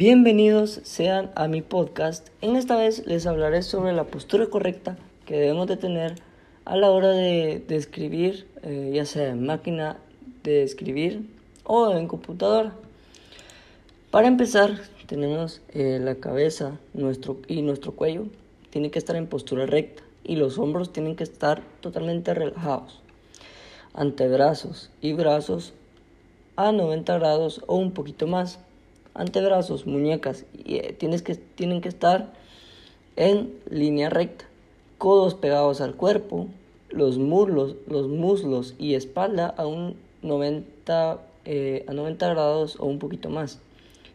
Bienvenidos sean a mi podcast. En esta vez les hablaré sobre la postura correcta que debemos de tener a la hora de, escribir, eh, ya sea en máquina de escribir o en computadora. Para empezar, tenemos eh, la cabeza nuestro, y nuestro cuello tiene que estar en postura recta y los hombros tienen que estar totalmente relajados. Antebrazos y brazos a 90 grados o un poquito más. Antebrazos, muñecas, y, eh, tienes que, tienen que estar en línea recta. Codos pegados al cuerpo, los muslos, los muslos y espalda a un 90, eh, a 90 grados o un poquito más.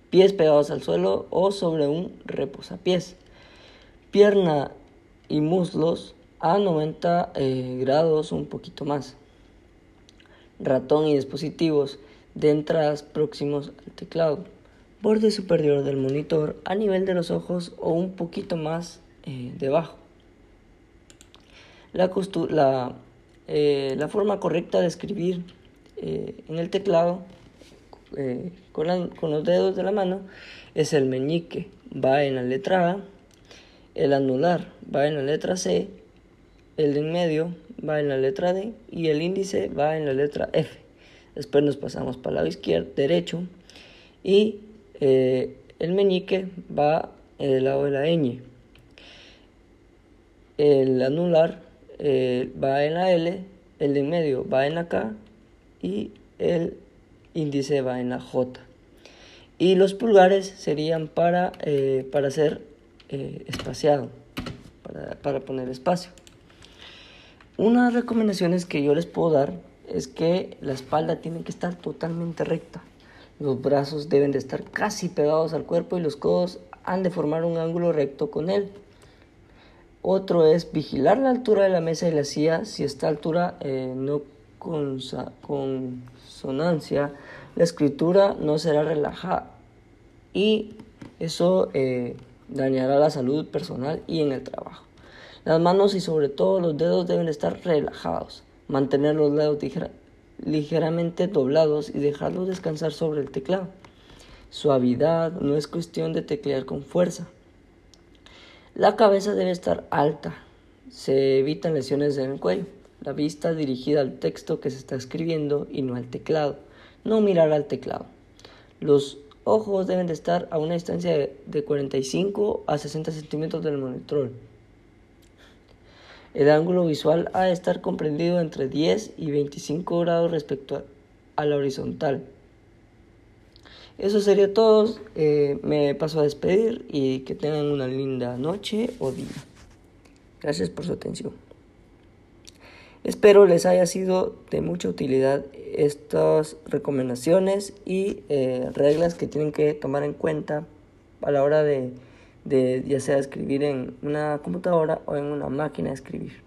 Pies pegados al suelo o sobre un reposapiés. Pierna y muslos a 90 eh, grados un poquito más. Ratón y dispositivos de entradas próximos al teclado, borde superior del monitor a nivel de los ojos o un poquito más eh, debajo. La, la, eh, la, forma correcta de escribir eh, en el teclado con, con, los dedos de la mano es el meñique, va en la letra A, el anular va en la letra C, el en medio va en la letra D y el índice va en la letra F. Después nos pasamos para el lado izquierdo, derecho. Y eh, el meñique va en el lado de la ñ. El anular eh, va en la L, el de en medio va en la K y el índice va en la J. Y los pulgares serían para, eh, para ser espaciado, para, para poner espacio. Unas recomendaciones que yo les puedo dar es que la espalda tiene que estar totalmente recta. Los brazos deben de estar casi pegados al cuerpo y los codos han de formar un ángulo recto con él. Otro es vigilar la altura de la mesa y la silla. Si esta altura eh, no con consonancia, la escritura no será relajada y eso eh, dañará la salud personal y en el trabajo. Las manos y sobre todo los dedos deben estar relajados. Mantener los dedos ligeramente doblados y dejarlos descansar sobre el teclado. Suavidad no es cuestión de teclear con fuerza. La cabeza debe estar alta. Se evitan lesiones en el cuello. La vista dirigida al texto que se está escribiendo y no al teclado. No mirar al teclado. Los ojos deben de estar a una distancia de 45 a 60 centímetros del monitor. El ángulo visual ha de estar comprendido entre 10 y 25 grados respecto a, la horizontal. Eso sería todo. Eh, me paso a despedir y que tengan una linda noche o día. Gracias por su atención. Espero les haya sido de mucha utilidad estas recomendaciones y eh, reglas que tienen que tomar en cuenta a la hora de de ya sea escribir en una computadora o en una máquina de escribir.